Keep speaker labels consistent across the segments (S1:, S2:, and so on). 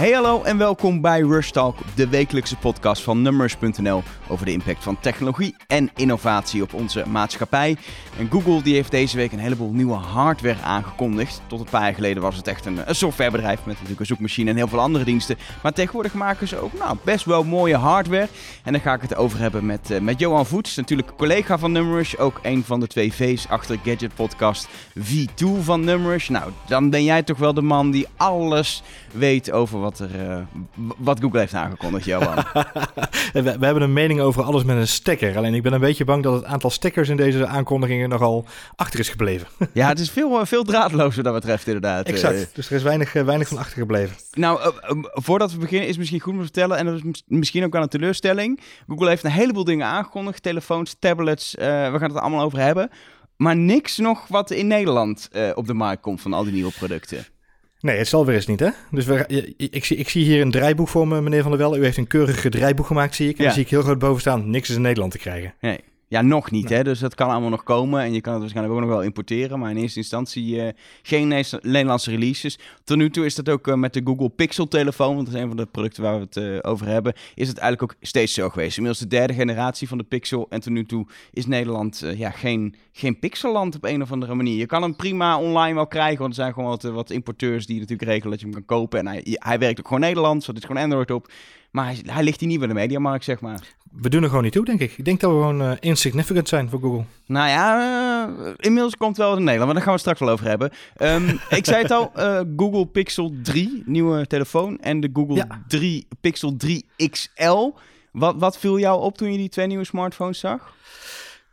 S1: Hey hallo en welkom bij Rush Talk, de wekelijkse podcast van Numbers.nl over de impact van technologie en innovatie op onze maatschappij. En Google die heeft deze week een heleboel nieuwe hardware aangekondigd. Tot een paar jaar geleden was het echt een, softwarebedrijf met natuurlijk een zoekmachine en heel veel andere diensten. Maar tegenwoordig maken ze ook nou, best wel mooie hardware. En daar ga ik het over hebben met, uh, met Johan Voets, natuurlijk collega van Numbers. Ook een van de twee V's achter Gadget Podcast V2 van Numbers. Nou, dan ben jij toch wel de man die alles weet over wat, er, uh, wat Google heeft aangekondigd, Johan.
S2: we, we, hebben een mening over alles met een stekker. Alleen ik ben een beetje bang dat het aantal stekkers in deze aankondigingen nogal achter is gebleven.
S1: ja, het is veel, veel draadloos wat dat betreft inderdaad.
S2: Exact, dus er is weinig, weinig van achtergebleven.
S1: Nou, voordat we beginnen is misschien goed om te vertellen, en dat is misschien ook wel een teleurstelling. Google heeft een heleboel dingen aangekondigd, telefoons, tablets, uh, we gaan het er allemaal over hebben. Maar niks nog wat in Nederland op de markt komt van al die nieuwe producten.
S2: Nee, het zal weer eens niet, hè? Dus we, ik, zie, ik zie hier een draaiboek voor me, meneer Van der Wel. U heeft een keurig draaiboek gemaakt, zie ik. En ja. zie ik heel groot boven staan, niks is in Nederland te krijgen.
S1: Nee. Ja, nog niet, nee. hè? dus dat kan allemaal nog komen. En je kan het waarschijnlijk ook nog wel importeren. Maar in eerste instantie uh, geen Nederlandse releases. Tot nu toe is dat ook uh, met de Google Pixel telefoon. Want dat is een van de producten waar we het uh, over hebben. Is het eigenlijk ook steeds zo geweest. Inmiddels de derde generatie van de Pixel. En tot nu toe is Nederland ja, geen, geen Pixelland op een of andere manier. Je kan hem prima online wel krijgen. Want er zijn gewoon wat, wat importeurs die natuurlijk regelen dat je hem kan kopen. En hij, hij werkt ook gewoon Nederlands. Er is gewoon Android op. Maar hij, hij ligt hier niet bij de mediamarkt, zeg maar.
S2: We doen er gewoon niet toe, denk ik. Ik denk dat we gewoon uh, insignificant zijn voor Google.
S1: Nou ja, uh, inmiddels komt wel in Nederland, maar daar gaan we het straks wel over hebben. Um, ik zei het al, uh, Google Pixel 3, nieuwe telefoon. En de Google ja. 3, Pixel 3 XL. Wat, wat viel jou op toen je die twee nieuwe smartphones zag?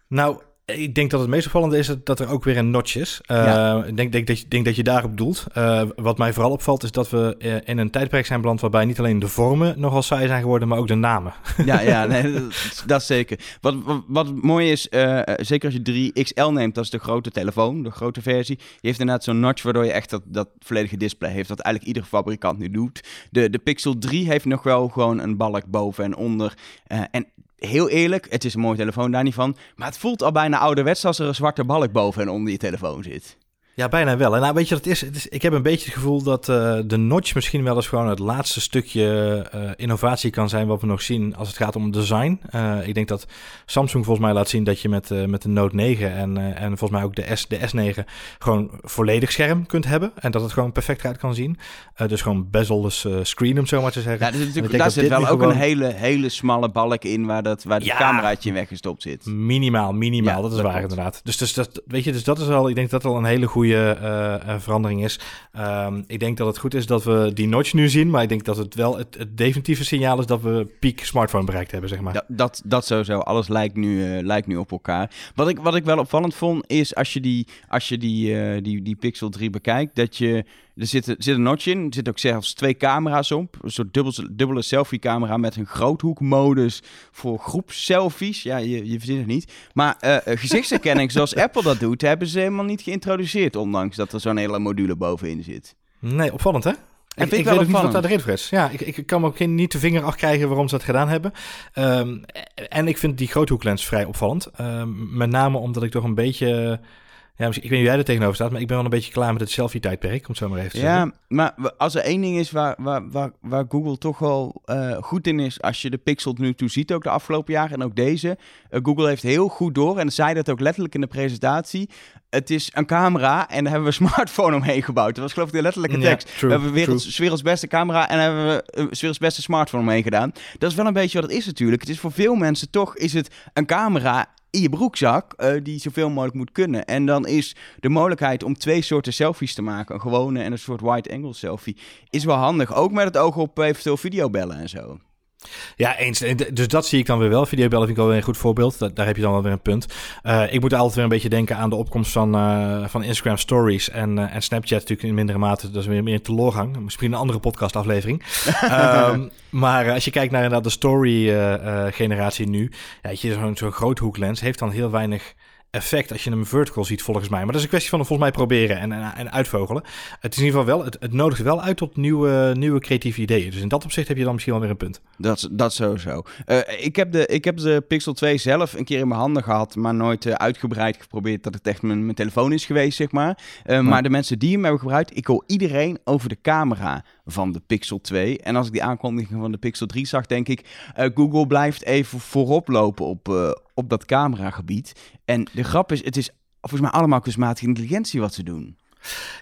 S2: Nou, ik denk dat het meest opvallende is dat er ook weer een notch is. Uh, ja. Ik denk, denk, dat je, denk dat je daarop doelt. Uh, wat mij vooral opvalt is dat we in een tijdperk zijn beland... waarbij niet alleen de vormen nogal saai zijn geworden, maar ook de namen.
S1: Ja, ja nee, dat, dat is zeker. Wat, wat, wat mooi is, uh, zeker als je 3XL neemt, dat is de grote telefoon, de grote versie. Die heeft inderdaad zo'n notch waardoor je echt dat, dat volledige display heeft... wat eigenlijk iedere fabrikant nu doet. De, de Pixel 3 heeft nog wel gewoon een balk boven en onder. en heel eerlijk, het is een mooie telefoon, daar niet van. Maar het voelt al bijna ouderwets als er een zwarte balk boven en onder je telefoon zit.
S2: Ja, bijna wel. En nou, weet je het is? Het is ik heb een beetje het gevoel dat uh, de notch misschien wel eens gewoon het laatste stukje uh, innovatie kan zijn wat we nog zien als het gaat om design. Uh, ik denk dat Samsung volgens mij laat zien dat je met, met de Note 9 en, en volgens mij ook de, S, de S9 gewoon volledig scherm kunt hebben. En dat het gewoon perfect eruit kan zien. dus gewoon bezelless screen, om zo maar te zeggen.
S1: Ja, dus natuurlijk, daar zit wel ook gewoon... een hele, hele smalle balk in waar, dat, waar het ja, cameraatje in weggestopt zit.
S2: Minimaal, minimaal. Ja, dat is dat waar klopt. inderdaad. Dus, dus dat, weet je, dus dat is al, ik denk dat dat al een hele goede goede uh, verandering is. Um, ik denk dat het goed is dat we die notch nu zien, maar ik denk dat het wel het, het definitieve signaal is dat we piek smartphone bereikt hebben, zeg maar.
S1: Ja, dat, dat sowieso. Alles lijkt nu, uh, lijkt nu op elkaar. Wat ik, wat ik wel opvallend vond, is als je die, als je die, die, die Pixel 3 bekijkt, dat je er zit, zit een notch in. Er zitten ook zelfs twee camera's op. Een soort dubbel, dubbele selfie-camera met een groothoekmodus voor groepselfies. Ja, je, je verzint het niet. Maar uh, gezichtsherkenning, zoals Apple dat doet, hebben ze helemaal niet geïntroduceerd. Ondanks dat er zo'n hele module bovenin zit.
S2: Nee, opvallend hè? En ik, ik weet ook niet wat daar de reden voor is. Ja, ik, ik kan me ook geen, niet de vinger afkrijgen waarom ze dat gedaan hebben. Um, en ik vind die groothoeklens vrij opvallend. Um, met name omdat ik toch een beetje... Ja, ik weet niet hoe jij er tegenover staat, maar ik ben wel een beetje klaar met het selfie-tijdperk, om het zo maar even te
S1: ja,
S2: zeggen.
S1: maar als er één ding is waar, waar, waar, waar Google toch wel uh, goed in is, als je de Pixel nu toe ziet, ook de afgelopen jaren en ook deze, uh, Google heeft heel goed door, en zei dat ook letterlijk in de presentatie, het is een camera en daar hebben we een smartphone omheen gebouwd. Dat was geloof ik de letterlijke tekst. Ja, true, we hebben werelds, werelds beste camera en hebben we uh, werelds beste smartphone omheen gedaan. Dat is wel een beetje wat het is natuurlijk. Het is voor veel mensen toch is het een camera in je broekzak uh, die zoveel mogelijk moet kunnen. En dan is de mogelijkheid om twee soorten selfies te maken, een gewone en een soort wide-angle selfie, is wel handig. Ook met het oog op eventueel videobellen en zo.
S2: Ja, eens. Dus dat zie ik dan weer wel. Videobellen vind ik wel weer een goed voorbeeld. daar heb je dan wel weer een punt. Uh, ik moet altijd weer een beetje denken aan de opkomst van, uh, van Instagram Stories en, uh, en Snapchat natuurlijk in mindere mate. Dat is weer meer een teloorgang. Misschien een andere podcastaflevering. um, maar als je kijkt naar de story generatie nu, ja, zo'n zo groot hoeklens heeft dan heel weinig effect als je hem vertical ziet, volgens mij. Maar dat is een kwestie van volgens mij proberen en, en, en uitvogelen. Het is in ieder geval wel, het, het nodigt wel uit tot nieuwe, nieuwe creatieve ideeën. Dus in dat opzicht heb je dan misschien wel weer een punt.
S1: Dat, dat sowieso. Uh, ik, heb de, ik heb de Pixel 2 zelf een keer in mijn handen gehad, maar nooit uh, uitgebreid geprobeerd dat het echt mijn, mijn telefoon is geweest, zeg maar. Uh, Maar de mensen die hem hebben gebruikt, ik hoor iedereen over de camera van de Pixel 2. En als ik die aankondiging van de Pixel 3 zag, denk ik, Google blijft even voorop lopen op, op dat cameragebied. En de grap is, het is volgens mij allemaal kunstmatige intelligentie wat ze doen.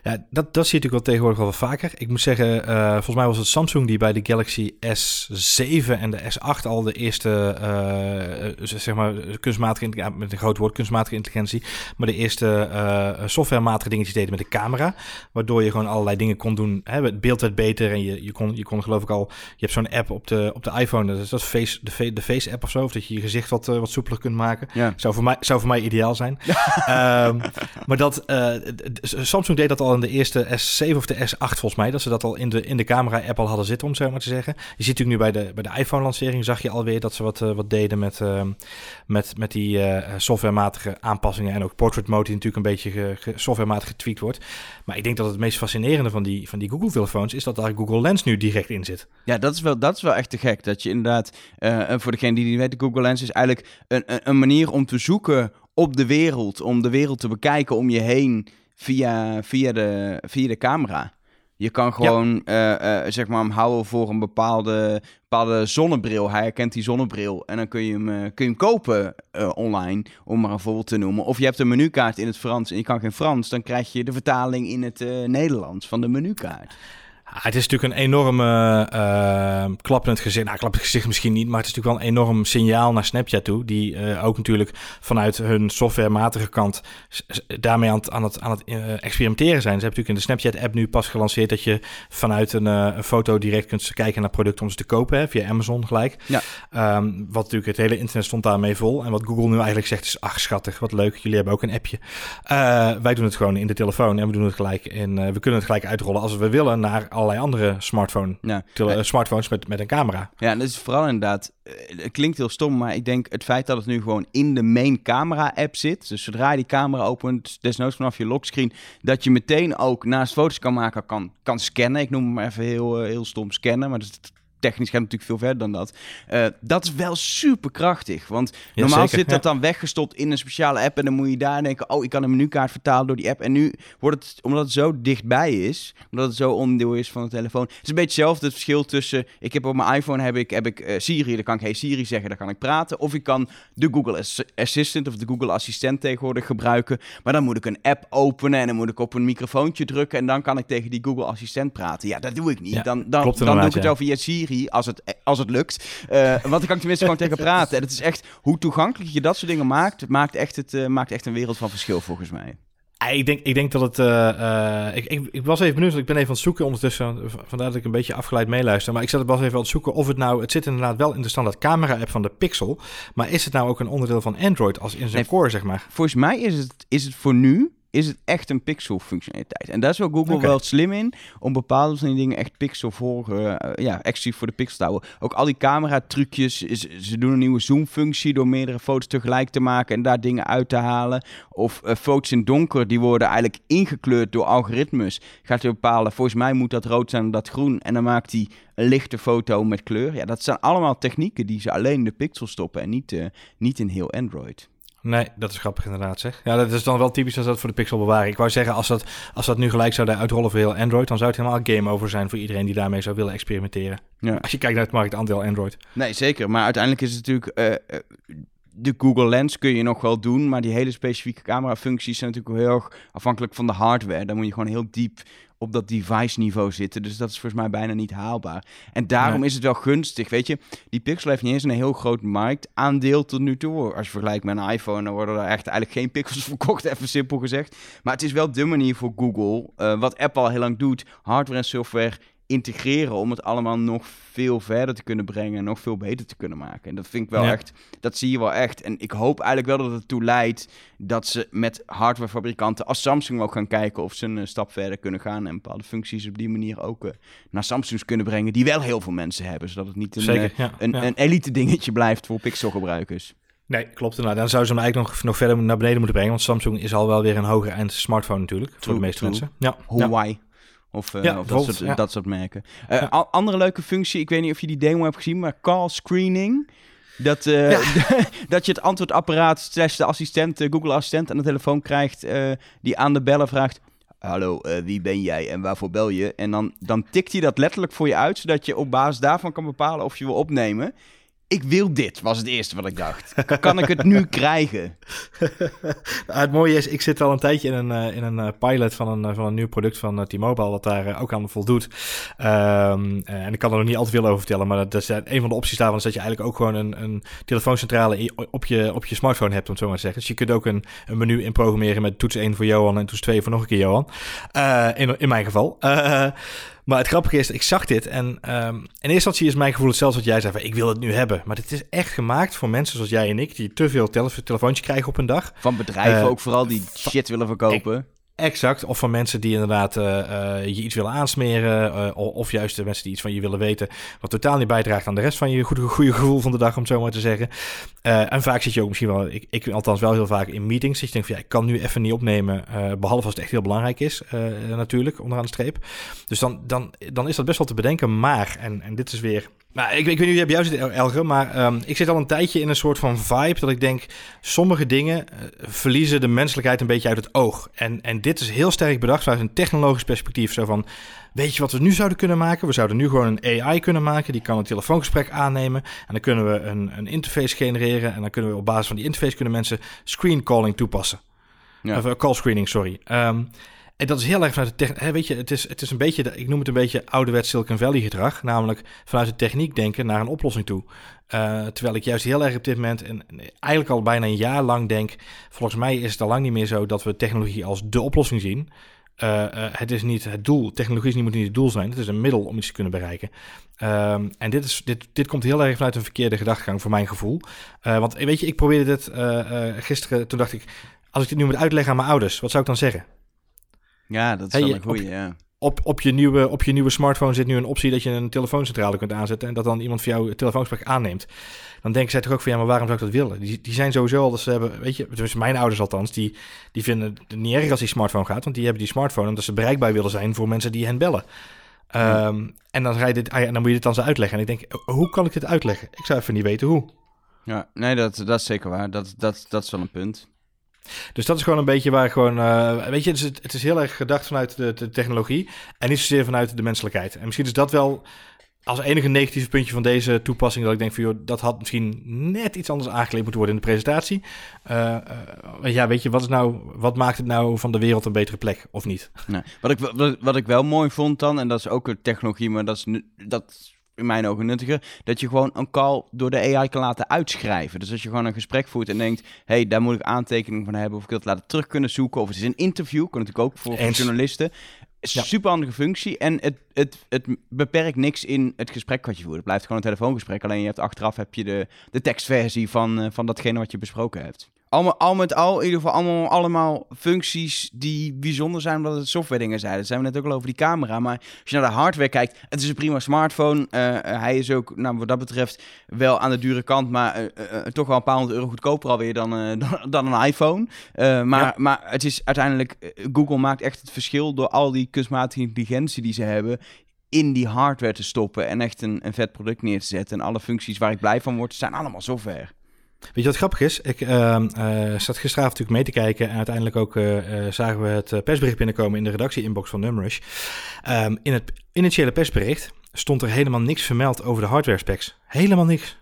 S2: Ja, dat, dat zie je natuurlijk wel tegenwoordig wel vaker. Ik moet zeggen, uh, volgens mij was het Samsung die bij de Galaxy S7 en de S8 al de eerste, uh, zeg maar, kunstmatige, ja, met een groot woord, kunstmatige intelligentie, maar de eerste uh, softwarematige dingetjes deden met de camera, waardoor je gewoon allerlei dingen kon doen. Hè, het beeld werd beter en je, je, kon, je kon geloof ik al, je hebt zo'n app op de, op de iPhone, dat is dat face, de, de Face app of zo, of dat je je gezicht wat, wat soepeler kunt maken. Ja. Zou, voor mij, zou voor mij ideaal zijn. um, maar dat, Samsung deed dat al in de eerste S7 of de S8 volgens mij. Dat ze dat al in de, in de camera-app al hadden zitten, om zo maar te zeggen. Je ziet natuurlijk nu bij de, bij de iPhone-lancering zag je alweer dat ze wat, uh, wat deden met, uh, met, met die uh, softwarematige aanpassingen. En ook Portrait Mode die natuurlijk een beetje softwarematig getweakt wordt. Maar ik denk dat het meest fascinerende van die, van die Google-telefoons is dat daar Google Lens nu direct in zit.
S1: Ja, dat is wel, dat is wel echt te gek. Dat je inderdaad, voor degene die niet weet, Google Lens is eigenlijk een, een, een manier om te zoeken op de wereld. Om de wereld te bekijken om je heen via, via, de, via de camera. Je kan gewoon, ja. uh, uh, zeg maar, hem houden voor een bepaalde, bepaalde zonnebril. Hij herkent die zonnebril en dan kun je hem, uh, kun je hem kopen online, om maar een voorbeeld te noemen. Of je hebt een menukaart in het Frans en je kan geen Frans, dan krijg je de vertaling in het Nederlands van de menukaart.
S2: Ah, het is natuurlijk een enorme uh, klap in het gezicht. Nou, klap in het gezicht misschien niet, maar het is natuurlijk wel een enorm signaal naar Snapchat toe. Die uh, ook natuurlijk vanuit hun softwarematige kant daarmee aan het, aan het, aan het uh, experimenteren zijn. Ze hebben natuurlijk in de Snapchat-app nu pas gelanceerd dat je vanuit een, een, foto direct kunt kijken naar producten om ze te kopen, hè, via Amazon gelijk. Ja. Um, wat natuurlijk het hele internet stond daarmee vol. En wat Google nu eigenlijk zegt is, ach schattig, wat leuk, jullie hebben ook een appje. wij doen het gewoon in de telefoon en we doen het gelijk in, we kunnen het gelijk uitrollen als we willen naar allerlei andere smartphone, ja. tele, smartphones met, met een camera.
S1: Ja, en dat is vooral inderdaad, het klinkt heel stom, maar ik denk het feit dat het nu gewoon in de main camera app zit, dus zodra je die camera opent, desnoods vanaf je lockscreen, dat je meteen ook naast foto's kan maken, kan, kan scannen. Ik noem hem even heel, heel stom scannen, maar dat is technisch gaat natuurlijk veel verder dan dat. Uh, dat is wel super krachtig. Want ja, normaal zeker, zit dat ja. dan weggestopt in een speciale app. En dan moet je daar denken: oh, ik kan een menukaart vertalen door die app. En nu wordt het, omdat het zo dichtbij is, omdat het zo onderdeel is van de telefoon. Het is een beetje hetzelfde het verschil tussen: ik heb op mijn iPhone heb ik, heb ik uh, Siri, dan kan ik hey Siri zeggen, dan kan ik praten. Of ik kan de Google Assistant of de Google Assistent tegenwoordig gebruiken. Maar dan moet ik een app openen en dan moet ik op een microfoontje drukken. En dan kan ik tegen die Google Assistent praten. Ja, dat doe ik niet. Ja, dan dan, dan doe ik het over via Siri als het, als het lukt. Uh, want dan kan ik tenminste gewoon tegen praten. En het is echt, hoe toegankelijk je dat soort dingen maakt, maakt echt, het, uh, maakt echt een wereld van verschil volgens mij.
S2: Ik denk, ik denk dat het. Uh, ik, ik, ik, was even benieuwd. Ik ben even aan het zoeken ondertussen. Vandaar dat ik een beetje afgeleid meeluister. Maar ik zat was even aan het zoeken of het nou. Het zit inderdaad wel in de standaard camera-app van de Pixel. Maar is het nou ook een onderdeel van Android als in zijn nee, core, zeg maar?
S1: Volgens mij is het, is het voor nu is het echt een pixel-functionaliteit. En daar is wel Google okay. wel slim in, om bepaalde van die dingen echt pixel voor, uh, ja, exclusief voor de pixel te houden. Ook al die camera-trucjes, ze doen een nieuwe zoom-functie door meerdere foto's tegelijk te maken en daar dingen uit te halen. Of uh, foto's in donker, die worden eigenlijk ingekleurd door algoritmes. Gaat hij bepalen, volgens mij moet dat rood zijn en dat groen. En dan maakt hij een lichte foto met kleur. Ja, dat zijn allemaal technieken die ze alleen in de pixel stoppen en niet, uh, niet in heel Android.
S2: Nee, dat is grappig inderdaad zeg. Ja, dat is dan wel typisch als dat voor de Pixel bewaren. Ik wou zeggen, als dat, als dat nu gelijk zou uitrollen voor heel Android... dan zou het helemaal game over zijn voor iedereen die daarmee zou willen experimenteren. Ja. Als je kijkt naar het marktaandeel Android.
S1: Nee, zeker. Maar uiteindelijk is het natuurlijk... Uh, de Google Lens kun je nog wel doen, maar die hele specifieke camera-functies zijn natuurlijk heel erg afhankelijk van de hardware. Dan moet je gewoon heel diep op dat device-niveau zitten. Dus dat is volgens mij bijna niet haalbaar. En daarom nee. is het wel gunstig. Weet je, die Pixel heeft niet eens een heel groot marktaandeel tot nu toe. Als je vergelijkt met een iPhone, dan worden er echt eigenlijk geen pixels verkocht, even simpel gezegd. Maar het is wel de manier voor Google, uh, wat Apple al heel lang doet, hardware en software integreren om het allemaal nog veel verder te kunnen brengen en nog veel beter te kunnen maken. En dat vind ik wel ja. echt, dat zie je wel echt. En ik hoop eigenlijk wel dat het toe leidt dat ze met hardwarefabrikanten als Samsung ook gaan kijken of ze een uh, stap verder kunnen gaan en bepaalde functies op die manier ook uh, naar Samsungs kunnen brengen, die wel heel veel mensen hebben, zodat het niet een, Zeker, uh, ja, een, ja. een elite dingetje blijft voor Pixel gebruikers.
S2: Nee, klopt. Nou, dan zou ze hem eigenlijk nog, nog verder naar beneden moeten brengen. Want Samsung is al wel weer een hoger eind smartphone natuurlijk. voor de meeste mensen. Ja.
S1: Huawei. Of, uh, of dat, soort, dat soort merken. Uh, Andere leuke functie, ik weet niet of je die demo hebt gezien, maar call screening. Dat, uh, dat je het antwoordapparaat slash de assistent, Google Assistent aan de telefoon krijgt, die aan de bellen vraagt... Hallo, wie ben jij en waarvoor bel je? En dan, dan tikt hij dat letterlijk voor je uit, zodat je op basis daarvan kan bepalen of je wil opnemen ik wil dit, was het eerste wat ik dacht. Kan ik het nu krijgen?
S2: Nou, het mooie is, ik zit al een tijdje in een, eh, in een eh, pilot van een, eh, van een nieuw product van T-Mobile, wat daar ook aan voldoet. Um, en ik kan er nog niet al te veel over vertellen, maar dat is, een van de opties daarvan is dat je eigenlijk ook gewoon een, een telefooncentrale op je, op je smartphone hebt, om het zo maar te zeggen. Dus je kunt ook een, een menu inprogrammeren met toets 1 voor Johan en toets 2 voor nog een keer Johan. in, in mijn geval. Maar het grappige is, ik zag dit en um, in eerste instantie is mijn gevoel hetzelfde wat jij zei van ik wil het nu hebben. Maar dit is echt gemaakt voor mensen zoals jij en ik die te veel telefoontjes krijgen op een dag.
S1: Van bedrijven uh, ook vooral die shit willen verkopen.
S2: Exact. Of van mensen die inderdaad uh, uh, je iets willen aansmeren. Uh, of juist de mensen die iets van je willen weten. Wat totaal niet bijdraagt aan de rest van je goede, goede gevoel van de dag, om het zo maar te zeggen. en vaak zit je ook misschien wel, ik, ik althans wel heel vaak in meetings. Dat je denkt van ja, ik kan nu even niet opnemen. behalve als het echt heel belangrijk is, natuurlijk, onderaan de streep. Dus dan, dan, dan is dat best wel te bedenken. Maar, en, en dit is weer nou, ik, ik weet niet hoe jij zit, Elger, maar um, ik zit al een tijdje in een soort van vibe dat ik denk, sommige dingen uh, verliezen de menselijkheid een beetje uit het oog. En, en dit is heel sterk bedacht vanuit een technologisch perspectief. Zo van, weet je wat we nu zouden kunnen maken? We zouden nu gewoon een AI kunnen maken, die kan een telefoongesprek aannemen. En dan kunnen we een, een interface genereren en dan kunnen we op basis van die interface kunnen mensen screen calling toepassen. Ja. Of uh, call screening, sorry. Um, en dat is heel erg vanuit de techniek. Weet je, het is, het is een beetje, ik noem het een beetje ouderwets Silicon Valley gedrag. Namelijk vanuit de techniek denken naar een oplossing toe. Uh, terwijl ik juist heel erg op dit moment, en eigenlijk al bijna een jaar lang denk. Volgens mij is het al lang niet meer zo dat we technologie als de oplossing zien. Uh, uh, het is niet het doel. Technologie is niet, moet niet het doel zijn. Het is een middel om iets te kunnen bereiken. Um, en dit, is, dit, dit komt heel erg vanuit een verkeerde gedachtegang voor mijn gevoel. want weet je, ik probeerde dit gisteren. Toen dacht ik, als ik dit nu moet uitleggen aan mijn ouders, wat zou ik dan zeggen?
S1: Ja, dat is wel een goeie, op, ja.
S2: Op, op, je nieuwe, op je nieuwe smartphone zit nu een optie dat je een telefooncentrale kunt aanzetten en dat dan iemand voor jou het telefoongesprek aanneemt. Dan denken zij toch ook van ja, maar waarom zou ik dat willen? Die, die zijn sowieso al, dat ze hebben, weet je, dus mijn ouders althans, die, die vinden het niet erg als die smartphone gaat, want die hebben die smartphone omdat ze bereikbaar willen zijn voor mensen die hen bellen. Um, en dan, ga je dit, ah dan moet je dit dan zo uitleggen. En ik denk, hoe kan ik dit uitleggen? Ik zou even niet weten hoe.
S1: Ja, nee, dat, dat is zeker waar. Dat, dat, dat is wel een punt.
S2: Dus dat is gewoon een beetje waar gewoon, uh, weet je, het is, het is heel erg gedacht vanuit de, de, technologie en niet zozeer vanuit de menselijkheid. En misschien is dat wel als enige negatieve puntje van deze toepassing dat ik denk van, joh, dat had misschien net iets anders aangeleerd moeten worden in de presentatie. Uh, uh, ja, weet je, wat, is nou, wat maakt het nou van de wereld een betere plek of niet?
S1: Nee. Wat, ik, wat, wat ik wel mooi vond dan, en dat is ook een technologie, maar dat is, dat in mijn ogen nuttiger, dat je gewoon een call door de AI kan laten uitschrijven. Dus als je gewoon een gesprek voert en denkt, hey, daar moet ik aantekeningen van hebben, of ik wil het laten terug kunnen zoeken, of het is een interview, kan natuurlijk ook voor, journalisten. Ja. Super handige functie en het, het, het beperkt niks in het gesprek wat je voert. Het blijft gewoon een telefoongesprek, alleen je hebt achteraf heb je de, de tekstversie van, uh, van datgene wat je besproken hebt allemaal, al met al, in ieder geval allemaal, allemaal functies die bijzonder zijn omdat het software dingen zijn. Dat zijn we net ook al over die camera. Maar als je naar de hardware kijkt, het is een prima smartphone. Uh, hij is ook, nou, wat dat betreft, wel aan de dure kant, maar uh, uh, toch wel een paar honderd euro goedkoper alweer dan, dan, dan, een iPhone. maar, ja. maar het is uiteindelijk, Google maakt echt het verschil door al die kunstmatige intelligentie die ze hebben in die hardware te stoppen en echt een, een vet product neer te zetten. En alle functies waar ik blij van word, zijn allemaal software.
S2: Weet je wat grappig is? Ik uh, uh, zat gisteravond natuurlijk mee te kijken en uiteindelijk ook uh, zagen we het persbericht binnenkomen in de redactie-inbox van Numrush. Um, in het initiële persbericht stond er helemaal niks vermeld over de hardware specs. Helemaal niks.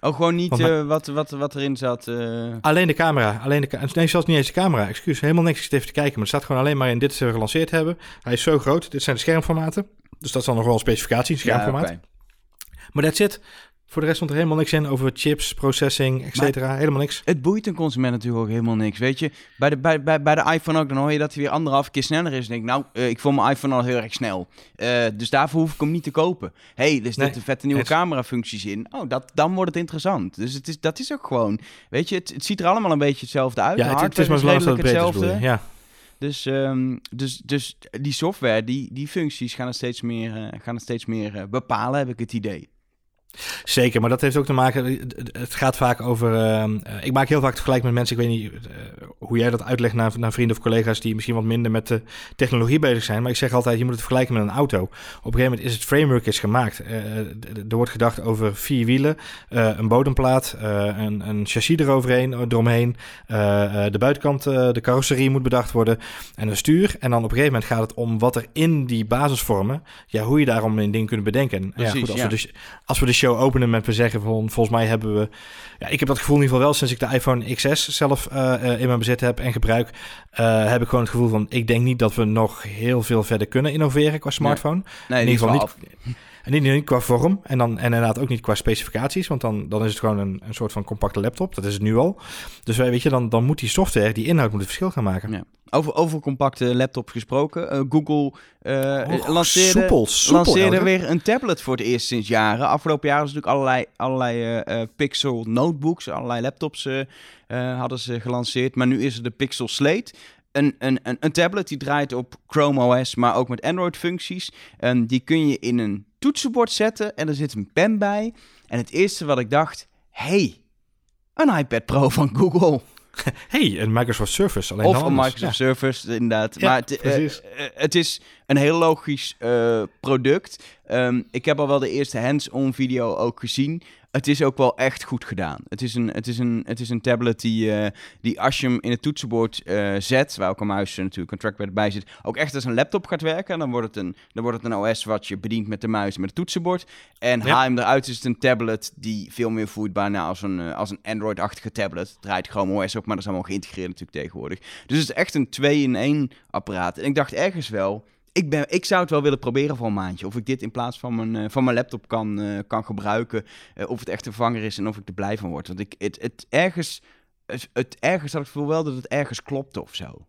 S1: Oh, gewoon niet uh, wat, wat, wat erin zat? Uh...
S2: Alleen de camera. Alleen de nee, zelfs niet eens de camera. Excuus, helemaal niks. Ik zit even te kijken. Maar er staat gewoon alleen maar in dit ze gelanceerd hebben. Hij is zo groot. Dit zijn de schermformaten. Dus dat is dan nog wel een specificatie, schermformaat. Ja, okay. Maar dat zit. Voor de rest stond er helemaal niks in over chips, processing, et cetera. Helemaal niks.
S1: Het boeit een consument natuurlijk ook helemaal niks. Weet je, bij de, bij, bij, bij de iPhone ook, dan hoor je dat hij weer anderhalf keer sneller is. En denk nou, uh, ik vond mijn iPhone al heel erg snel. Uh, dus daarvoor hoef ik hem niet te kopen. hey, er zitten nee, vette nieuwe camera-functies in. Oh, dat, dan wordt het interessant. Dus het is, dat is ook gewoon, weet je, het, het ziet er allemaal een beetje hetzelfde uit.
S2: Ja, het, het is maar zo lang hetzelfde. ja.
S1: Dus, um, dus, dus die software, die, die functies gaan het steeds meer, uh, gaan het steeds meer bepalen, heb ik het idee.
S2: Zeker, maar dat heeft ook te maken. Het gaat vaak over. Uh, ik maak heel vaak tegelijk met mensen. Ik weet niet uh, hoe jij dat uitlegt naar, naar vrienden of collega's die misschien wat minder met de technologie bezig zijn. Maar ik zeg altijd: je moet het vergelijken met een auto. Op een gegeven moment is het framework is gemaakt. Uh, er wordt gedacht over vier wielen, een bodemplaat, een, een chassis eroverheen, eromheen. de buitenkant, de carrosserie moet bedacht worden. En een stuur. En dan op een gegeven moment gaat het om wat er in die basisvormen. Ja, hoe je daarom een ding kunt bedenken. Precies, ja, goed, als, ja. We dus, als we de show openen met we zeggen van volgens mij hebben we. Ja, ik heb dat gevoel in ieder geval wel sinds ik de iPhone XS zelf uh, in mijn bezit heb en gebruik. Uh, heb ik gewoon het gevoel van ik denk niet dat we nog heel veel verder kunnen innoveren qua smartphone.
S1: Nee, in ieder geval niet.
S2: En niet, niet qua vorm en, dan, en inderdaad ook niet qua specificaties, want dan, dan is het gewoon een, een soort van compacte laptop. Dat is het nu al. Dus weet je, dan, dan moet die software, die inhoud moet het verschil gaan maken. Ja.
S1: Over, over compacte laptops gesproken. Uh, Google uh, lanceerde,
S2: soepel, soepel,
S1: lanceerde weer een tablet voor het eerst sinds jaren. Afgelopen jaar was natuurlijk allerlei, allerlei uh, Pixel notebooks, allerlei laptops hadden ze gelanceerd. Maar nu is er de Pixel Slate een, een, een, een, tablet die draait op Chrome OS, maar ook met Android-functies. Um, die kun je in een toetsenbord zetten en er zit een pen bij. En het eerste wat ik dacht, hey, een iPad Pro van Google.
S2: hey, een Microsoft Surface. Alleen
S1: of een Microsoft Surface, inderdaad. maar het, uh, het, is een heel logisch uh, product. Um, ik heb al wel de eerste hands-on video ook gezien het is ook wel echt goed gedaan. Het is een, het is een, het is een tablet die, uh, die als je hem in het toetsenbord uh, zet, waar ook een muis natuurlijk een trackpad bij zit, ook echt als een laptop gaat werken. Dan wordt het een, dan wordt het een OS wat je bedient met de muis en met het toetsenbord. En ja. haal hem eruit is het een tablet die veel meer voelt bijna als een, uh, als een Android-achtige tablet. Draait Chrome OS op, maar dat is allemaal geïntegreerd natuurlijk tegenwoordig. Dus het is echt een 2-in-1 apparaat. En ik dacht ergens wel ik, ben, ik zou het wel willen proberen voor een maandje. Of ik dit in plaats van mijn, uh, van mijn laptop kan, uh, kan gebruiken. Uh, of het echt een vervanger is en of ik er blij van word. Want ik, het, het ergens, het, ergens had ik het wel dat het ergens klopt of zo.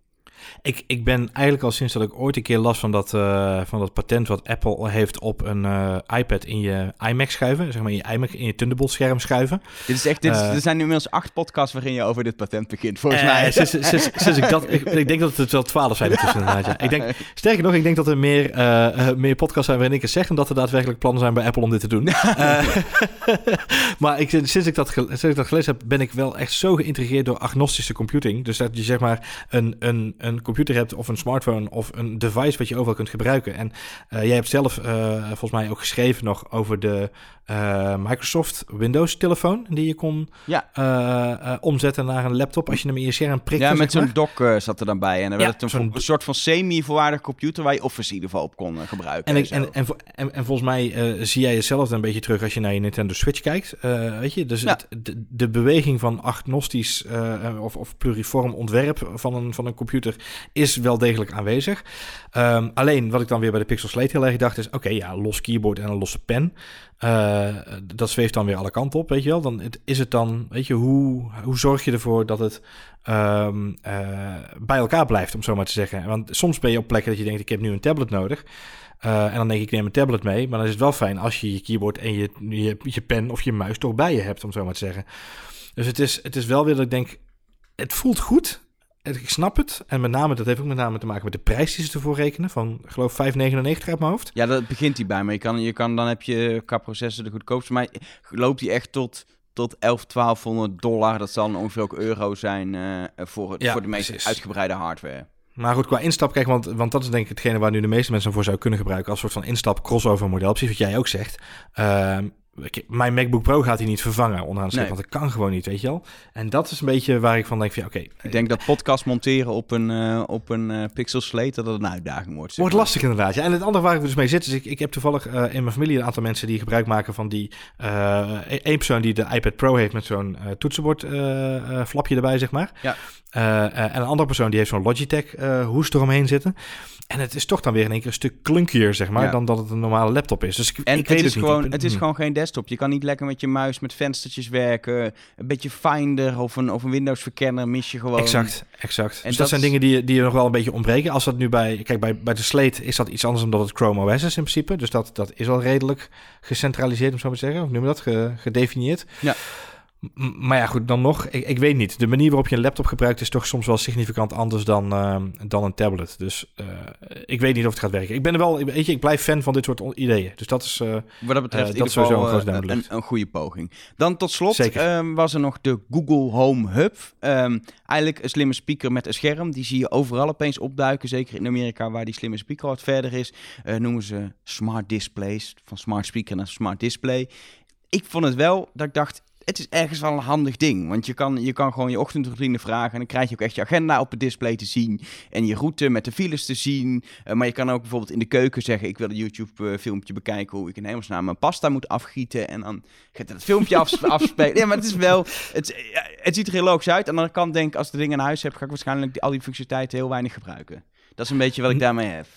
S2: Ik, ik ben eigenlijk al sinds dat ik ooit een keer las van dat, uh, van dat patent wat Apple heeft op een uh, iPad in je iMac schuiven. Zeg maar in je iMac in je Thunderbolt scherm schuiven.
S1: Dit is echt, dit is, uh, er zijn nu inmiddels acht podcasts waarin je over dit patent begint, volgens mij.
S2: Sinds, sinds, sinds ik, dat, ik, ik, denk dat het wel twaalf zijn intussen inderdaad. Ja. Ik denk, sterker nog, ik denk dat er meer, meer podcasts zijn waarin ik het zeg... dan dat er daadwerkelijk plannen zijn bij Apple om dit te doen. maar ik, sinds, ik dat, sinds ik dat gelezen heb, ben ik wel echt zo geïntrigeerd door agnostische computing. Dus dat je zeg maar een, een, een computer hebt of een smartphone of een device wat je overal kunt gebruiken. En uh, jij hebt zelf uh, volgens mij ook geschreven nog over de uh, Microsoft Windows telefoon die je kon ja. omzetten naar een laptop als je hem in je scherm prikt.
S1: Ja, met zo'n dock zat er dan bij. En dan werd het een, soort van semi-voorwaardig computer waar je Office in ieder geval op kon gebruiken.
S2: En, en, en, en, en, volgens mij zie jij hetzelfde een beetje terug als je naar je Nintendo Switch kijkt. weet je, dus het, de, de, beweging van agnostisch of, of pluriform ontwerp van een, van een computer is wel degelijk aanwezig. Um, alleen wat ik dan weer bij de Pixel Slate heel erg dacht is... oké, okay, ja, los keyboard en een losse pen. Uh, dat zweeft dan weer alle kanten op, weet je wel. Dan is het dan, weet je, hoe, hoe zorg je ervoor dat het um, uh, bij elkaar blijft, om zo maar te zeggen. Want soms ben je op plekken dat je denkt, ik heb nu een tablet nodig... Uh, en dan denk ik, ik neem een tablet mee. Maar dan is het wel fijn als je je keyboard en je, je, je pen of je muis toch bij je hebt, om zo maar te zeggen. Dus het is, het is wel weer dat ik denk, het voelt goed ik snap het. En met name, dat heeft ook met name te maken met de prijs die ze ervoor rekenen. Van, ik geloof 5,99 uit mijn hoofd.
S1: Ja, dat begint hij bij. Maar je kan, je kan, dan heb je qua processen de goedkoopste. Maar loopt hij echt tot, tot 11, 1200 dollar. Dat zal ongeveer ook euro zijn uh, voor, ja, voor de meest uitgebreide hardware.
S2: Maar goed, qua instap, kijk, want, want dat is denk ik hetgene waar nu de meeste mensen voor zouden kunnen gebruiken. Als soort van instap crossover model. Precies wat jij ook zegt. Uh, mijn MacBook Pro gaat hij niet vervangen onderaan de nee. want dat kan gewoon niet, weet je wel. En dat is een beetje waar ik van denk, van, oké. Okay,
S1: ik denk dat podcast monteren op een, uh, op een uh, Pixel Slate, dat het een uitdaging wordt.
S2: Wordt lastig inderdaad, ja. En het andere waar ik dus mee zit, is ik, ik heb toevallig uh, in mijn familie een aantal mensen die gebruik maken van die... één persoon die de iPad Pro heeft met zo'n toetsenbord flapje erbij, zeg maar. Ja. En een andere persoon die heeft zo'n Logitech hoest eromheen zitten. En het is toch dan weer in één keer een stuk klunkier, zeg maar, dan dat het een normale laptop is. Dus ik,
S1: en
S2: ik
S1: weet het is, gewoon, het is gewoon geen desktop. Je kan niet lekker met je muis met venstertjes werken. Een beetje Finder of een, of een Windows verkenner mis je gewoon.
S2: Exact, exact. En dus dat, zijn dingen die, die er nog wel een beetje ontbreken. Als dat nu bij, kijk, bij, bij de Slate is dat iets anders omdat het Chrome OS is in principe. Dus dat, dat is al redelijk gecentraliseerd, om zo maar te zeggen. Of noem je dat? Ge, gedefinieerd. Ja. Maar ja, goed, dan nog. Ik, ik, weet niet. De manier waarop je een laptop gebruikt is toch soms wel significant anders dan, uh, dan een tablet. Dus uh, ik weet niet of het gaat werken. Ik ben er wel, weet je, ik blijf fan van dit soort ideeën. Dus dat is. Uh,
S1: Wat dat betreft, dat is sowieso een, een, een, een, goede poging. Dan tot slot um, was er nog de Google Home Hub. Um, eigenlijk een slimme speaker met een scherm. Die zie je overal opeens opduiken. Zeker in Amerika, waar die slimme speaker wat verder is. noemen ze smart displays. Van smart speaker naar smart display. Ik vond het wel dat ik dacht het is ergens wel een handig ding. Want je kan, je kan gewoon je ochtendroutine vragen. En dan krijg je ook echt je agenda op het display te zien. En je route met de files te zien. Uh, maar je kan ook bijvoorbeeld in de keuken zeggen: Ik wil een YouTube-filmpje bekijken. Hoe ik in hemelsnaam mijn pasta moet afgieten. En dan gaat het filmpje af, afspelen. Ja, maar het is wel. Het, het ziet er heel logisch uit. En dan kan denk ik, als ik de dingen naar huis heb, ga ik waarschijnlijk al die functionaliteiten heel weinig gebruiken. Dat is een beetje wat ik daarmee heb.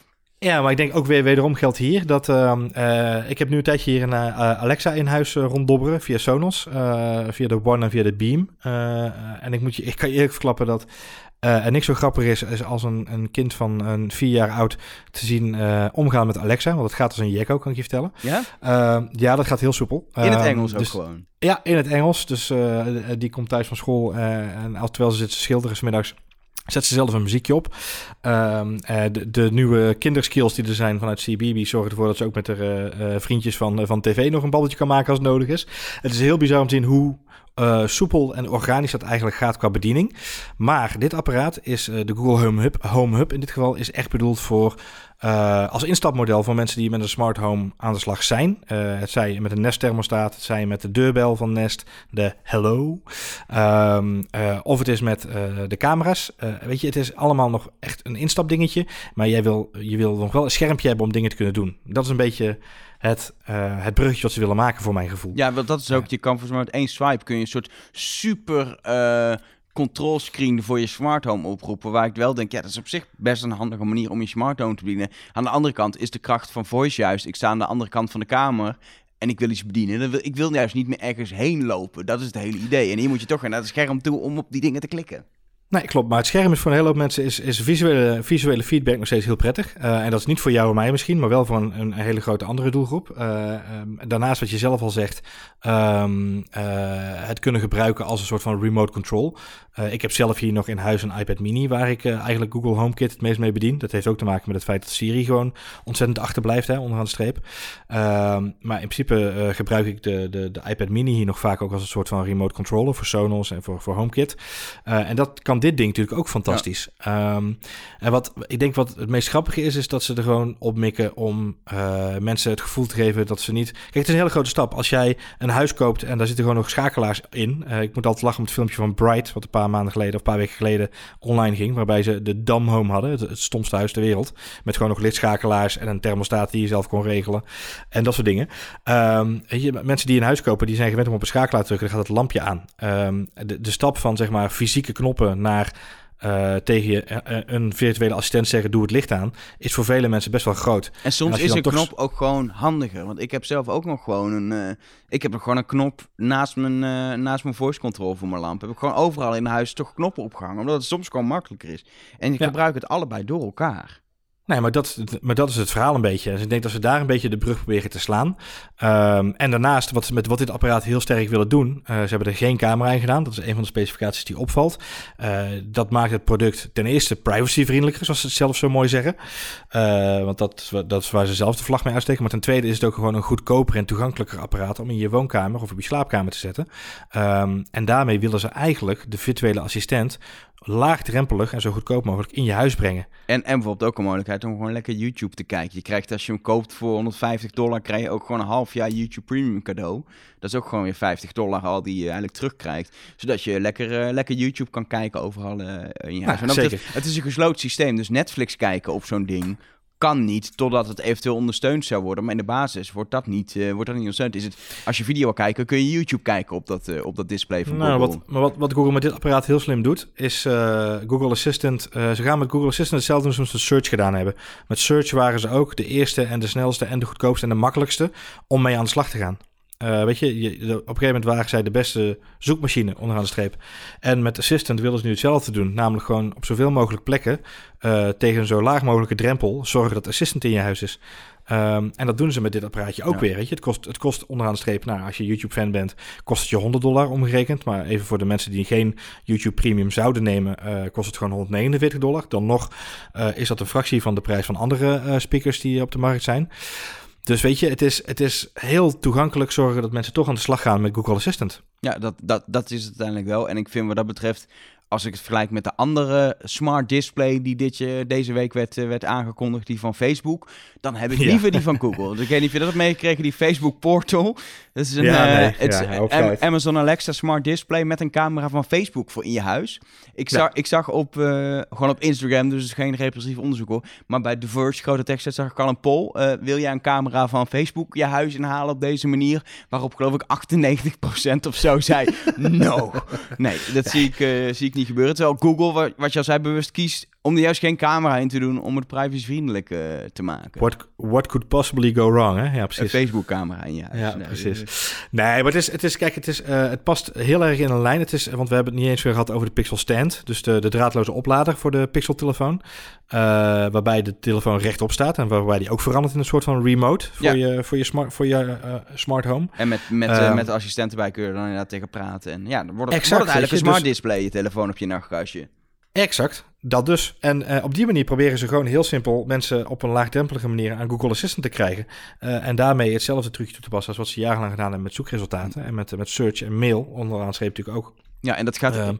S2: Ja, maar ik denk ook weer wederom geldt hier dat uh, uh, ik heb nu een tijdje hier een uh, Alexa in huis ronddobberen via Sonos, via de One en via de Beam. en ik moet je, ik kan je eerlijk verklappen dat en niks zo grappig is, is als een, een kind van een vier jaar oud te zien omgaan met Alexa. Want het gaat als een jekko, kan ik je vertellen.
S1: Ja?
S2: ja, dat gaat heel soepel.
S1: In het ehm, Engels ook dus, gewoon?
S2: Ja, in het Engels. Dus die komt thuis van school en terwijl ze zit te schilderen smiddags Zet ze zelf een muziekje op. Um, de, de, nieuwe kinderskills die er zijn vanuit CBB zorgen ervoor dat ze ook met de uh, vriendjes van, van tv nog een babbeltje kan maken als het nodig is. Het is heel bizar om te zien hoe soepel en organisch dat eigenlijk gaat qua bediening. Maar dit apparaat is de Google Home Hub, Home Hub in dit geval is echt bedoeld voor uh, als instapmodel voor mensen die met een smart home aan de slag zijn. Uh, het zij met een Nest thermostaat, het zij met de deurbel van Nest, de Hello. Um, uh, of het is met de camera's. weet je, het is allemaal nog echt een instapdingetje. Maar jij wil, je wil nog wel een schermpje hebben om dingen te kunnen doen. Dat is een beetje het, uh, het bruggetje wat ze willen maken voor mijn gevoel.
S1: Ja, want dat is ook, je kan volgens mij met één swipe kun je een soort super uh, control screen voor je smart home oproepen. Waar ik wel denk, ja, dat is op zich best een handige manier om je smart home te bedienen. Aan de andere kant is de kracht van voice juist. Ik sta aan de andere kant van de kamer en ik wil iets bedienen. Ik wil juist niet meer ergens heen lopen. Dat is het hele idee. En hier moet je toch naar het scherm toe om op die dingen te klikken.
S2: Nee, klopt. Maar het scherm is voor een hele hoop mensen is, is visuele, visuele feedback nog steeds heel prettig. Uh, en dat is niet voor jou en mij misschien, maar wel voor een, hele grote andere doelgroep. Uh, um, daarnaast wat je zelf al zegt, um, uh, het kunnen gebruiken als een soort van remote control. Ik heb zelf hier nog in huis een iPad mini waar ik eigenlijk Google HomeKit het meest mee bedien. Dat heeft ook te maken met het feit dat Siri gewoon ontzettend achterblijft hè, onderaan de streep. Ehm, maar in principe gebruik ik de, de, de iPad mini hier nog vaak ook als een soort van remote controller voor Sonos en voor, voor HomeKit. en dat kan dit ding natuurlijk ook fantastisch. Ehm, en wat ik denk wat het meest grappige is, is dat ze er gewoon op mikken om mensen het gevoel te geven dat ze niet. Kijk, het is een hele grote stap. Als jij een huis koopt en daar zitten gewoon nog schakelaars in. Ik moet altijd lachen om het filmpje van Bright, wat een paar maanden geleden of een paar weken geleden online ging, waarbij ze de Dam Home hadden, het, het stomste huis ter wereld, met gewoon nog lichtschakelaars en een thermostaat die je zelf kon regelen en dat soort dingen. Je, mensen die een huis kopen, die zijn gewend om op een schakelaar te drukken, dan gaat het lampje aan. Um, de, de stap van zeg maar fysieke knoppen naar uh, tegen je uh, een virtuele assistent zeggen: doe het licht aan, is voor vele mensen best wel groot.
S1: En soms is een knop ook gewoon handiger. Want ik heb zelf ook nog gewoon een. Uh, ik heb gewoon een knop naast mijn, naast mijn voice control voor mijn lamp. Heb ik gewoon overal in huis toch knoppen opgehangen. Omdat het soms gewoon makkelijker is. En ik ja. gebruik het allebei door elkaar.
S2: Nee, maar dat, maar dat is het verhaal een beetje. Dus ik denk dat ze daar een beetje de brug proberen te slaan. Um, en daarnaast, wat, met wat dit apparaat heel sterk willen doen, uh, ze hebben er geen camera in gedaan. Dat is een van de specificaties die opvalt. Uh, dat maakt het product ten eerste privacyvriendelijker, zoals ze het zelf zo mooi zeggen. Uh, want dat, dat is waar ze zelf de vlag mee uitsteken. Maar ten tweede is het ook gewoon een goedkoper en toegankelijker apparaat om in je woonkamer of op je slaapkamer te zetten. Um, en daarmee willen ze eigenlijk de virtuele assistent laagdrempelig en zo goedkoop mogelijk in je huis brengen.
S1: En, en bijvoorbeeld ook een mogelijkheid om gewoon lekker YouTube te kijken. Je krijgt als je hem koopt voor 150 dollar, krijg je ook gewoon een half jaar YouTube Premium cadeau. Dat is ook gewoon weer 50 dollar al die je eigenlijk terugkrijgt. Zodat je lekker, uh, lekker YouTube kan kijken overal uh, in je huis.
S2: Ja, zeker.
S1: het is een gesloten systeem, dus Netflix kijken op zo'n ding kan niet totdat het eventueel ondersteund zou worden. Maar in de basis wordt dat niet, uh, wordt dat niet ondersteund. Is het, als je video wil kijken, kun je YouTube kijken op dat, uh, op dat display van nou,
S2: Google. Wat, maar wat, wat Google met dit apparaat heel slim doet, is uh, Google Assistant... ze gaan met Google Assistant hetzelfde doen zoals ze Search gedaan hebben. Met Search waren ze ook de eerste en de snelste en de goedkoopste en de makkelijkste om mee aan de slag te gaan. Uh, weet je, je, op een gegeven moment waren zij de beste zoekmachine onderaan de streep. En met Assistant willen ze nu hetzelfde doen. Namelijk gewoon op zoveel mogelijk plekken uh, tegen een zo laag mogelijke drempel zorgen dat Assistant in je huis is. Ehm, en dat doen ze met dit apparaatje ook
S1: Ja.
S2: weer. Weet je? Het, kost, het kost onderaan de streep, nou, als je YouTube-fan bent, kost het je 100 dollar omgerekend. Maar even voor de mensen die geen YouTube Premium zouden nemen, eh, kost het gewoon 149 dollar. Dan nog eh, is dat een fractie van de prijs van andere eh, speakers die op de markt zijn. Dus weet je, het is, het is heel toegankelijk zorgen dat mensen toch aan de slag gaan met Google Assistant.
S1: Ja, dat, dat, dat is het uiteindelijk wel. En ik vind wat dat betreft, als ik het vergelijk met de andere smart display die dit, je- deze week werd, eh, werd aangekondigd, die van Facebook, dan heb ik
S2: Ja.
S1: liever die van Google. Dus ik weet niet of je dat hebt meegekregen, die Facebook Portal. Dat is een
S2: Ja,
S1: eh,
S2: nee. Ja.
S1: Amazon Alexa smart display met een camera van Facebook voor in je huis. Ik zag, ik zag op, eh, gewoon op Instagram, dus het is geen representatief onderzoek hoor, maar bij The Verge, grote tekst, zag ik al een poll. Eh, wil jij een camera van Facebook je huis inhalen op deze manier? Waarop geloof ik 98% of zo zei, no. Nee, dat zie, ik, eh, zie ik niet gebeuren. Terwijl Google, wat, je al zei, bewust kiest om er juist geen camera in te doen om het privacyvriendelijk eh, te maken.
S2: What, what could possibly go wrong, hè? Ja,
S1: Een
S2: precies.
S1: Facebook-camera in je huis.
S2: Ja,
S1: Nee,
S2: precies.
S1: dus-
S2: Nee, maar het is, het is kijk, het, is, eh, het past heel erg in een lijn. Het is, want we hebben het niet eens weer gehad over de Pixel Stand. Dus de, de draadloze oplader voor de Pixel-telefoon. Eh, waarbij de telefoon rechtop staat en waarbij die ook verandert in een soort van remote voor
S1: Ja.
S2: je, voor je, smart, voor je eh, smart home.
S1: En met, met, eh,
S2: Ehm.
S1: met de assistent erbij kun je er dan inderdaad tegen praten. En ja, dan wordt het,
S2: Exact,
S1: wordt het eigenlijk een smart
S2: dus-
S1: display, je telefoon op je nachtkastje.
S2: Exact, dat dus. En eh, op die manier proberen ze gewoon heel simpel mensen op een laagdrempelige manier aan Google Assistant te krijgen. Eh, en daarmee hetzelfde trucje toe te passen als wat ze jarenlang gedaan hebben met zoekresultaten. En met, met search en mail, onderaan streep natuurlijk ook.
S1: Ja, en dat gaat,
S2: Ehm,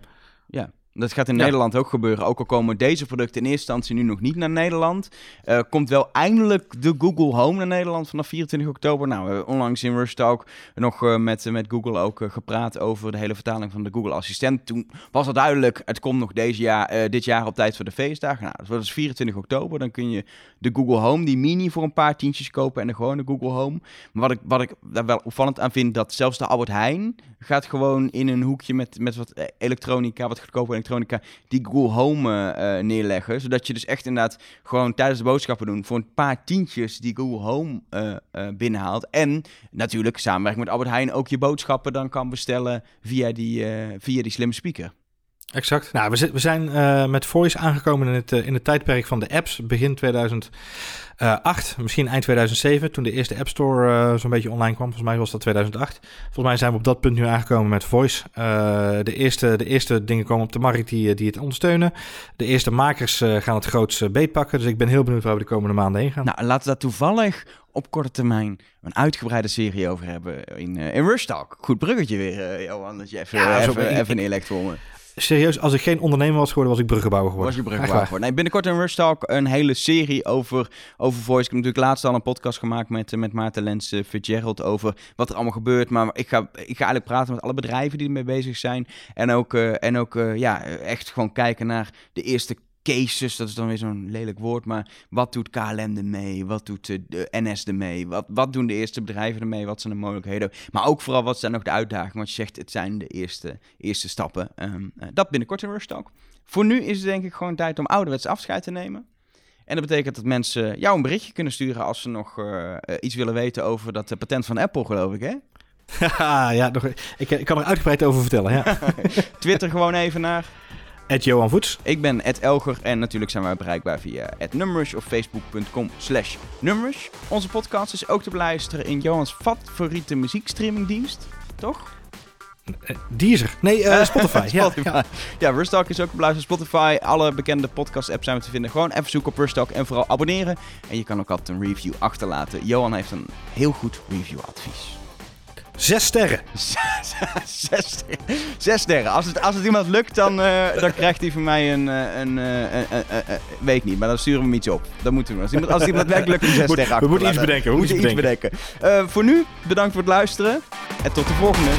S1: ja, dat gaat in
S2: ja.
S1: Nederland ook gebeuren. Ook al komen deze producten in eerste instantie nu nog niet naar Nederland. eh, komt wel eindelijk de Google Home naar Nederland vanaf 24 oktober. Nou, we hebben onlangs in Rush Talk nog eh, met, met Google ook eh, gepraat over de hele vertaling van de Google Assistent. Toen was het duidelijk, het komt nog deze jaar, dit jaar op tijd voor de feestdagen. Nou, dat dus 24 oktober. Dan kun je de Google Home, die mini, voor een paar tientjes kopen en de gewone Google Home. Maar wat ik, wat ik daar wel opvallend aan vind, dat zelfs de Albert Heijn gaat gewoon in een hoekje met, met wat elektronica, wat goedkope elektronica, die Google Home eh, eh, neerleggen. Zodat je dus echt inderdaad gewoon tijdens de boodschappen doen voor een paar tientjes die Google Home eh, binnenhaalt. En natuurlijk samenwerking met Albert Heijn ook je boodschappen dan kan bestellen via die, via die slimme speaker.
S2: Exact. Nou, we, we zijn eh, met Voice aangekomen in het, eh, in het tijdperk van de apps. Begin 2008, misschien eind 2007, toen de eerste App Store eh, zo'n beetje online kwam. Volgens mij was dat 2008. Volgens mij zijn we op dat punt nu aangekomen met Voice. Eh, de, eerste, de eerste dingen komen op de markt die, eh, die het ondersteunen. De eerste makers eh, gaan het grootste beet pakken. Dus ik ben heel benieuwd waar we de komende maanden heen gaan.
S1: Nou, laten we daar toevallig op korte termijn een uitgebreide serie over hebben in, eh, in Rush Talk. Goed bruggetje weer, eh, Johan, dat je even,
S2: Ja,
S1: even, even voor me.
S2: Serieus, als ik geen ondernemer was geworden, was ik bruggenbouwer geworden.
S1: Was je bruggenbouwer voor. Nee, binnenkort in Rush Talk een hele serie over, over voice. Ik heb natuurlijk laatst al een podcast gemaakt met, met Maarten Lens eh, Fitzgerald over wat er allemaal gebeurt. Maar ik ga, ik ga eigenlijk praten met alle bedrijven die ermee bezig zijn. En ook, eh, en ook eh, ja, echt gewoon kijken naar de eerste cases. Dat is dan weer zo'n lelijk woord. Maar wat doet KLM ermee? Wat doet eh, de NS ermee? Wat, wat doen de eerste bedrijven ermee? Wat zijn de mogelijkheden? Maar ook vooral wat zijn nog de uitdagingen? Want je zegt, het zijn de eerste, eerste stappen. Ehm, eh, dat binnenkort in Rush Talk. Voor nu is het denk ik gewoon tijd om ouderwets afscheid te nemen. En dat betekent dat mensen jou een berichtje kunnen sturen als ze nog eh, iets willen weten over dat patent van Apple, geloof ik, hè?
S2: Ja, nog, ik, ik kan er uitgebreid over vertellen. Ja.
S1: Twitter gewoon even naar.
S2: Ed Johan Voets.
S1: Ik ben Ed Elger en natuurlijk zijn wij bereikbaar via @numrush of facebook.com slash. Onze podcast is ook te beluisteren in Johans favoriete muziekstreamingdienst, toch?
S2: Eh, Deezer. Nee, eh, Spotify. ja,
S1: Spotify.
S2: ja.
S1: Ja, Rustalk is ook te beluisteren op Spotify. Alle bekende podcast-apps zijn we te vinden. Gewoon even zoeken op Rustalk en vooral abonneren. En je kan ook altijd een review achterlaten. Johan heeft een heel goed review-advies.
S2: Zes sterren.
S1: Zes sterren. Zes sterren. Als het, als het iemand lukt, dan, eh, dan krijgt hij van mij een, eh, een, eh, een, weet ik niet, maar dan sturen we hem iets op. Dat moeten we. Als iemand, als iemand werkelijk een zes
S2: Moet-
S1: sterren
S2: we moeten iets bedenken, we
S1: moeten iets bedenken. Voor nu, bedankt voor het luisteren. En tot de volgende.